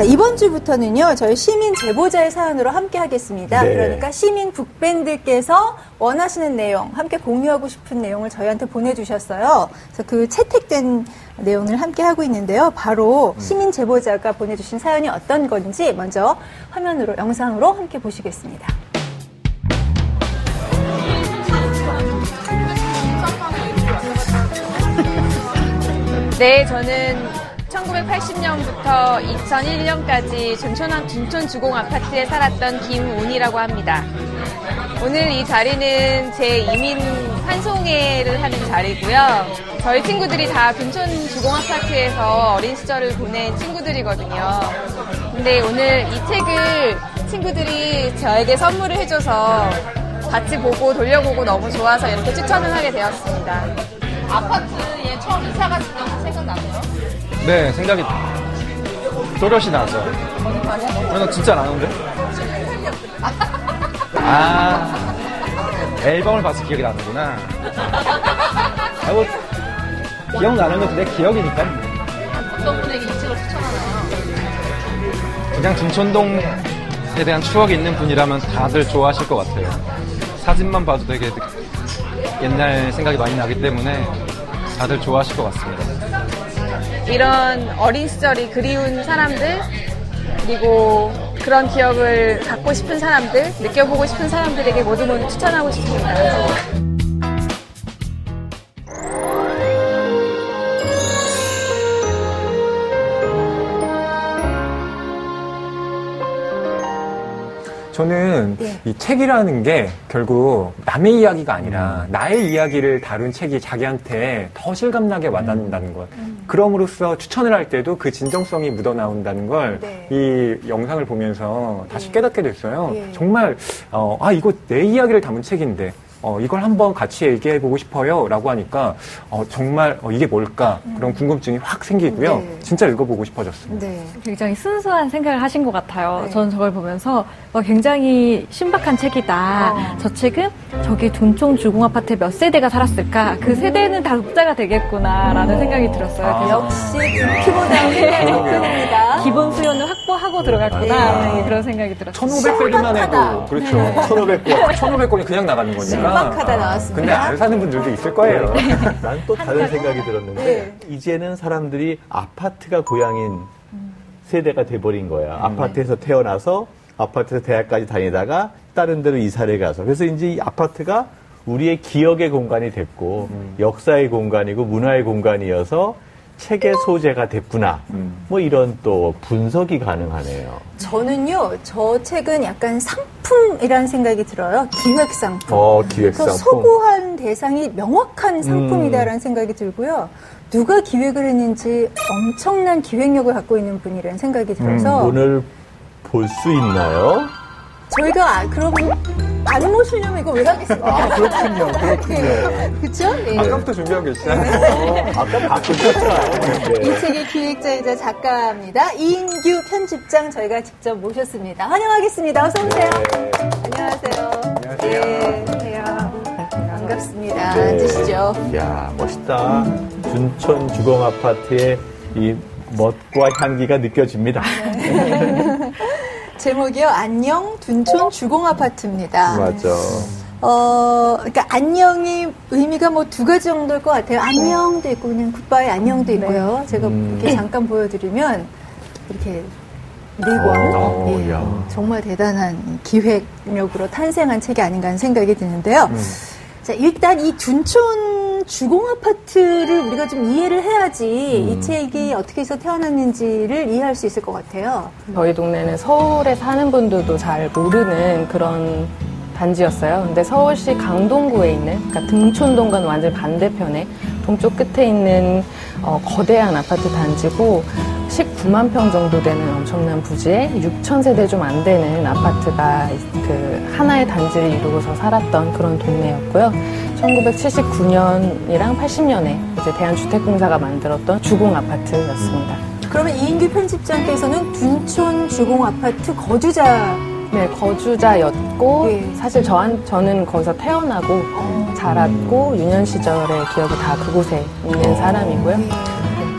자, 이번 주부터는요, 저희 시민 제보자의 사연으로 함께 하겠습니다. 네. 그러니까 시민 북밴드께서 원하시는 내용, 함께 공유하고 싶은 내용을 저희한테 보내주셨어요. 그래서 그 채택된 내용을 함께 하고 있는데요. 바로 시민 제보자가 보내주신 사연이 어떤 건지 먼저 화면으로, 영상으로 함께 보시겠습니다. 네, 저는 1980년부터 2001년까지 둔촌, 둔촌 주공 아파트에 살았던 김운이라고 합니다. 오늘 이 자리는 제 이민 환송회를 하는 자리고요. 저희 친구들이 다 둔촌 주공 아파트에서 어린 시절을 보낸 친구들이거든요. 근데 오늘 이 책을 친구들이 저에게 선물을 해줘서 같이 보고 돌려보고 너무 좋아서 이렇게 추천을 하게 되었습니다. 아파트에 처음 이사 가신 건 생각나세요? 네, 생각이 또렷이 나죠. 나 진짜 나는데? 아, 앨범을 봐서 기억이 나는구나. 아, 뭐, 기억나는 것도 내 기억이니까. 어떤 분에게 이 책을 추천하나요? 그냥 둔촌동에 대한 추억이 있는 분이라면 다들 좋아하실 것 같아요. 사진만 봐도 되게 옛날 생각이 많이 나기 때문에 다들 좋아하실 것 같습니다. 이런 어린 시절이 그리운 사람들 그리고 그런 기억을 갖고 싶은 사람들 느껴보고 싶은 사람들에게 모두 모두 추천하고 싶습니다. 저는 네. 이 책이라는 게 결국 남의 이야기가 아니라 나의 이야기를 다룬 책이 자기한테 더 실감나게 와닿는다는 것. 그럼으로써 추천을 할 때도 그 진정성이 묻어나온다는 걸이 네. 영상을 보면서 다시 네. 깨닫게 됐어요. 예. 정말 어, 아 이거 내 이야기를 담은 책인데 어, 이걸 한번 같이 얘기해 보고 싶어요. 라고 하니까 어, 정말 어, 이게 뭘까 그런 궁금증이 확 생기고요. 네. 진짜 읽어보고 싶어졌습니다. 네. 굉장히 순수한 생각을 하신 것 같아요. 네. 저는 저걸 보면서 와, 굉장히 신박한 책이다. 어. 저 책은 저기 둔촌 주공 아파트에 몇 세대가 살았을까? 그 세대는 다 독자가 되겠구나라는 생각이 들었어요. 아. 역시 키보다는 생각이 접근입니다. 기본 수요는 확보하고 들어갔구나. 네, 그런 생각이 들었어요. 1500페이지만 해도. 그렇죠. 1500권. 1500권이 그냥 나가는 거니까. 신박하다 나왔습니다. 근데 안 사는 분들도 있을 거예요. 난 또 다른 생각이 들었는데 네. 이제는 사람들이 아파트가 고향인 세대가 돼버린 거야. 아파트에서 태어나서 아파트에서 대학까지 다니다가 다른 데로 이사를 가서 그래서 이제 이 아파트가 우리의 기억의 공간이 됐고 역사의 공간이고 문화의 공간이어서 책의 소재가 됐구나. 뭐 이런 또 분석이 가능하네요. 저는요, 저 책은 약간 상품이라는 생각이 들어요. 기획 상품. 어, 그래서 기획 상품. 소구한 대상이 명확한 음. 상품이다라는 생각이 들고요. 누가 기획을 했는지 엄청난 기획력을 갖고 있는 분이라는 생각이 들어서 오늘 볼 수 있나요? 저희가 아, 그럼 안 모시려면 이거 왜 하겠습니까? 아, 그렇군요. 그렇군요. 그쵸? 네. 아까부터 준비하고 계시잖아요. 아까 바꾸셨잖아요. 네. 이 책의 기획자이자 작가입니다. 이인규 편집장 저희가 직접 모셨습니다. 환영하겠습니다. 어서 오세요. 네. 안녕하세요. 안녕하세요. 네, 안녕하세요. 반갑습니다. 네. 앉으시죠. 이야, 멋있다. 둔촌 주공 아파트의 이 멋과 향기가 느껴집니다. 제목이요. 안녕 둔촌 주공 아파트입니다. 맞아. 어, 그러니까 안녕이 의미가 뭐 두 가지 정도일 것 같아요. 안녕도 있고 그냥 굿바이 안녕도 있고요. 제가 음. 이렇게 잠깐 보여드리면 이렇게 네 권. 어, 예, 야. 정말 대단한 기획력으로 탄생한 책이 아닌가 하는 생각이 드는데요. 음. 자, 일단 이 둔촌 주공 아파트를 우리가 좀 이해를 해야지 음. 이 책이 어떻게 해서 태어났는지를 이해할 수 있을 것 같아요. 저희 동네는 서울에 사는 분들도 잘 모르는 그런 단지였어요. 근데 서울시 강동구에 있는, 그러니까 등촌동과는 완전 반대편에 동쪽 끝에 있는 어, 거대한 아파트 단지고 19만 평 정도 되는 엄청난 부지에 6천 세대 좀 안 되는 아파트가 그 하나의 단지를 이루고서 살았던 그런 동네였고요. 1979년이랑 80년에 이제 대한주택공사가 만들었던 주공 아파트였습니다. 그러면 이인규 편집장께서는 둔촌 주공 아파트 거주자 네, 거주자였고 예. 사실 저한 저는 거기서 태어나고 자랐고 유년 시절의 기억이 다 그곳에 있는 사람이고요.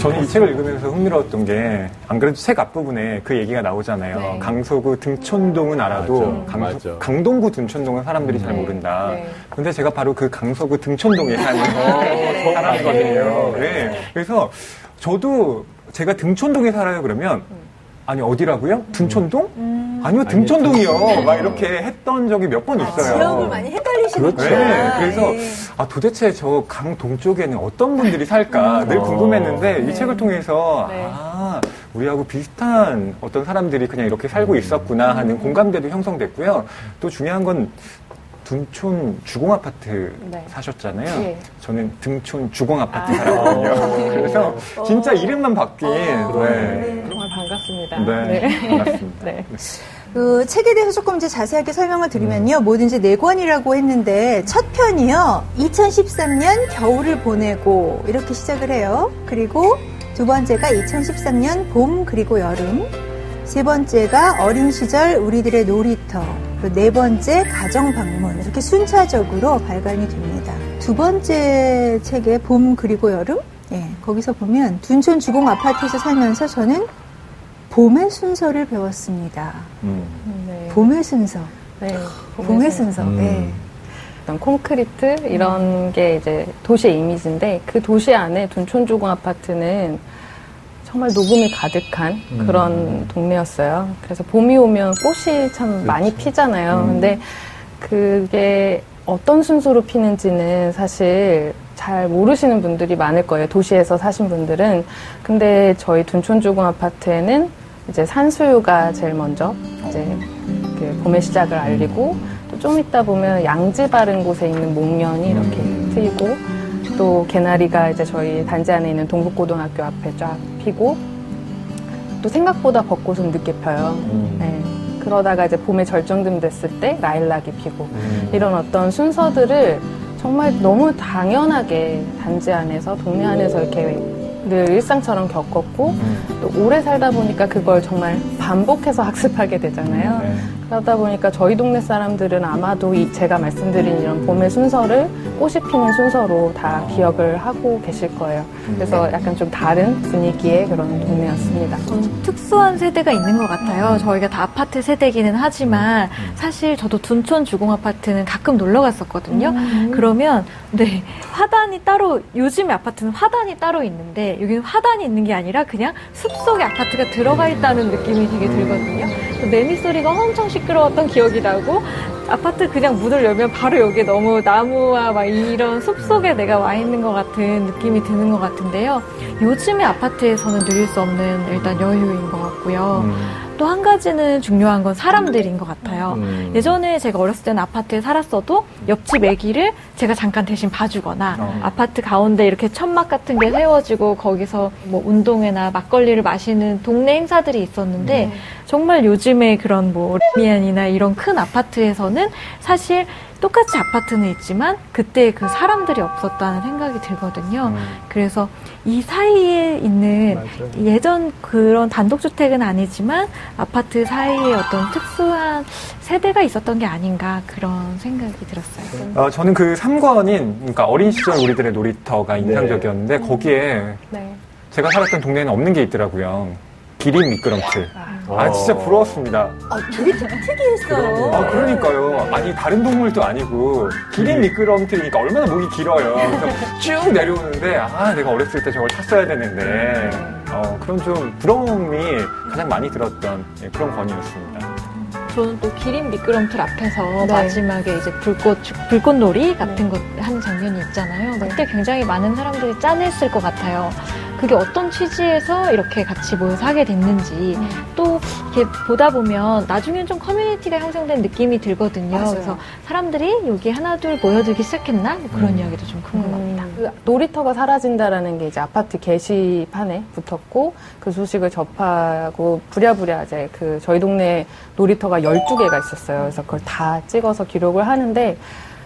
저는 이 책을 읽으면서 흥미로웠던 게 안 그래도 책 앞부분에 그 얘기가 나오잖아요. 네. 강서구 등촌동은 알아도 맞아, 강. 강동구 등촌동은 사람들이 잘 네. 모른다. 네. 근데 제가 바로 그 강서구 등촌동에 사는 사람이거든요. 네. 그래서 저도 제가 등촌동에 살아요 그러면 아니 어디라고요? 등촌동? 아니요 등촌동이요. 막 이렇게 했던 적이 몇 번 있어요. 지역을 많이 헷갈리 시니까. 네, 그래서 예. 아 도대체 저 강 동 쪽에는 어떤 분들이 살까 늘 궁금했는데 이 책을 통해서 네. 아 우리하고 비슷한 어떤 사람들이 그냥 이렇게 살고 있었구나 하는 공감대도 형성됐고요. 또 중요한 건 둔촌 주공 아파트 네. 사셨잖아요. 예. 저는 등촌 주공 아파트 살았거든요. 그래서 진짜 이름만 바뀐 네. 정말 반갑습니다. 네, 반갑습니다. 네. 그 책에 대해서 조금 이제 자세하게 설명을 드리면요. 뭐든지 네 권이라고 했는데 첫 편이요. 2013년 겨울을 보내고 이렇게 시작을 해요. 그리고 두 번째가 2013년 봄 그리고 여름. 세 번째가 어린 시절 우리들의 놀이터. 네 번째 가정 방문. 이렇게 순차적으로 발간이 됩니다. 두 번째 책의 봄 그리고 여름. 예, 거기서 보면 둔촌 주공 아파트에서 살면서 저는 봄의 순서를 배웠습니다. 음. 네. 봄의 순서. 네. 봄의 순서. 음. 네. 어떤 콘크리트 이런 게 이제 도시의 이미지인데 그 도시 안에 둔촌주공 아파트는 정말 녹음이 가득한 그런 동네였어요. 그래서 봄이 오면 꽃이 참 많이 피잖아요. 근데 그게 어떤 순서로 피는지는 사실 잘 모르시는 분들이 많을 거예요. 도시에서 사신 분들은. 근데 저희 둔촌주공 아파트에는 이제 산수유가 제일 먼저 이제 그 봄의 시작을 알리고 또 좀 있다 보면 양지 바른 곳에 있는 목련이 이렇게 트이고 또 개나리가 이제 저희 단지 안에 있는 동북고등학교 앞에 쫙 피고 또 생각보다 벚꽃은 늦게 펴요. 네. 그러다가 이제 봄에 절정쯤 됐을 때 라일락이 피고 이런 어떤 순서들을 정말 너무 당연하게 단지 안에서 동네 안에서 이렇게 늘 일상처럼 겪었고 또 오래 살다 보니까 그걸 정말 반복해서 학습하게 되잖아요. 네. 그러다 보니까 저희 동네 사람들은 아마도 이 제가 말씀드린 이런 봄의 순서를 꽃이 피는 순서로 다 기억을 하고 계실 거예요. 그래서 약간 좀 다른 분위기의 그런 동네였습니다. 좀 특수한 세대가 있는 것 같아요. 저희가 다 아파트 세대기는 하지만 사실 저도 둔촌 주공 아파트는 가끔 놀러 갔었거든요. 그러면 네 화단이 따로 요즘 아파트는 화단이 따로 있는데 여기는 화단이 있는 게 아니라 그냥 숲속에 아파트가 들어가 있다는 느낌이 되게 들거든요. 그 매미 소리가 엄청 시끄러웠던 기억이 나고 아파트 그냥 문을 열면 바로 여기 너무 나무와 막 이런 숲 속에 내가 와 있는 것 같은 느낌이 드는 것 같은데요. 요즘의 아파트에서는 누릴 수 없는 일단 여유인 것 같고요. 또 한 가지는 중요한 건 사람들인 것 같아요. 음. 예전에 제가 어렸을 때는 아파트에 살았어도 옆집 애기를 제가 잠깐 대신 봐주거나 어. 아파트 가운데 이렇게 천막 같은 게 세워지고 거기서 뭐 운동회나 막걸리를 마시는 동네 행사들이 있었는데 정말 요즘에 그런 뭐 미안이나 이런 큰 아파트에서는 사실 똑같이 아파트는 있지만 그때 그 사람들이 없었다는 생각이 들거든요. 그래서 이 사이에 있는 맞아요. 예전 그런 단독주택은 아니지만 아파트 사이에 어떤 특수한 세대가 있었던 게 아닌가 그런 생각이 들었어요. 어, 저는 그 3권인 그러니까 어린 시절 우리들의 놀이터가 인상적이었는데 거기에 네. 제가 살았던 동네에는 없는 게 있더라고요. 기린 미끄럼틀. 아 진짜 부러웠습니다. 아, 되게 특- 특이했어요. 아 그러니까요. 아니 다른 동물도 아니고 기린 미끄럼틀이니까 얼마나 목이 길어요. 그래서 쭉 내려오는데 아 내가 어렸을 때 저걸 탔어야 되는데 어, 그런 좀 부러움이 가장 많이 들었던 예, 그런 권이었습니다. 저는 또 기린 미끄럼틀 앞에서 네. 마지막에 이제 불꽃 불꽃놀이 같은 것 하는 장면이 있잖아요. 네. 그때 굉장히 많은 사람들이 짠했을 것 같아요. 그게 어떤 취지에서 이렇게 같이 모여서 하게 됐는지 음. 또 이렇게 보다 보면 나중엔 좀 커뮤니티가 형성된 느낌이 들거든요. 맞아요. 그래서 사람들이 여기 하나 둘 모여들기 시작했나 뭐 그런 이야기도 좀 궁금합니다. 그 놀이터가 사라진다라는 게 이제 아파트 게시판에 붙었고 그 소식을 접하고 부랴부랴 이제 그 저희 동네 놀이터가 12개가 있었어요. 그래서 그걸 다 찍어서 기록을 하는데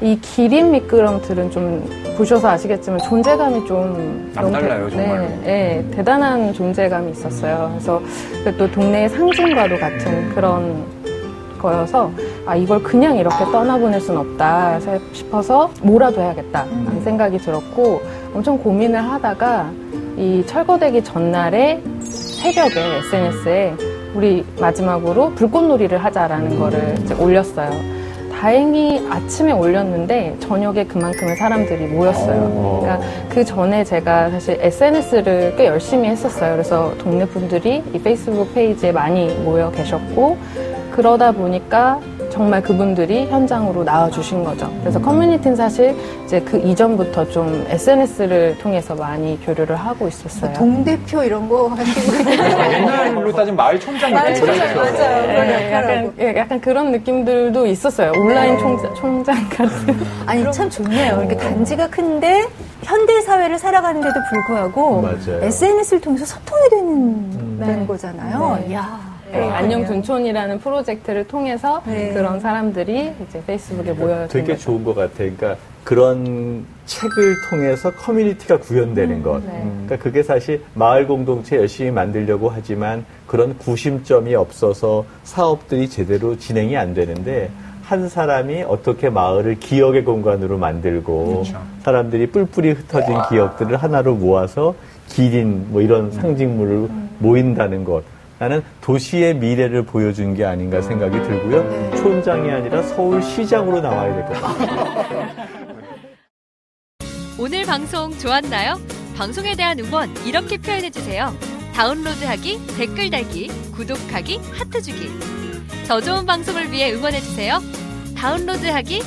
이 기린 미끄럼틀은 좀 보셔서 아시겠지만 존재감이 좀 남달라요, 대- 정말로. 네, 네, 대단한 존재감이 있었어요. 그래서 그또 동네의 상징과도 같은 그런 거여서 아 이걸 그냥 이렇게 떠나보낼 순 없다 싶어서 뭐라도 해야겠다라는 생각이 들었고 엄청 고민을 하다가 이 철거되기 전날에 새벽에 SNS에 우리 마지막으로 불꽃놀이를 하자라는 거를 이제 올렸어요. 다행히 아침에 올렸는데 저녁에 그만큼의 사람들이 모였어요. 그러니까 그 전에 제가 사실 SNS를 꽤 열심히 했었어요. 그래서 동네 분들이 이 페이스북 페이지에 많이 모여 계셨고 그러다 보니까 정말 그분들이 현장으로 나와주신 거죠. 그래서 커뮤니티는 사실 이제 그 이전부터 좀 SNS를 통해서 많이 교류를 하고 있었어요. 동대표 이런 거 하시고 옛날로 따지면 마을 총장 마을 느낌이죠. 총장, 맞아요. 네, 역할을 약간, 예, 약간 그런 느낌들도 있었어요. 온라인 총장, 총장 같은. 아니 참 좋네요. 이렇게 단지가 큰데 현대 사회를 살아가는데도 불구하고 맞아요. SNS를 통해서 소통이 되는 네. 거잖아요. 네. 이야. 네, 안녕 둔촌이라는 프로젝트를 통해서 네. 그런 사람들이 이제 페이스북에 모여든 되게 거죠. 좋은 것 같아요. 그러니까 그런 책을 통해서 커뮤니티가 구현되는 것. 네. 그러니까 그게 사실 마을 공동체 열심히 만들려고 하지만 그런 구심점이 없어서 사업들이 제대로 진행이 안 되는데 한 사람이 어떻게 마을을 기억의 공간으로 만들고 사람들이 뿔뿔이 흩어진 기억들을 하나로 모아서 기린 뭐 이런 상징물을 모인다는 것. 나는 도시의 미래를 보여준 게 아닌가 생각이 들고요. 촌장이 아니라 서울시장으로 나와야 될 것 같아요. 오늘 방송 좋았나요? 방송에 대한 응원 이렇게 표현해주세요. 다운로드하기, 댓글 달기, 구독하기, 하트 주기. 더 좋은 방송을 위해 응원해주세요. 다운로드하기,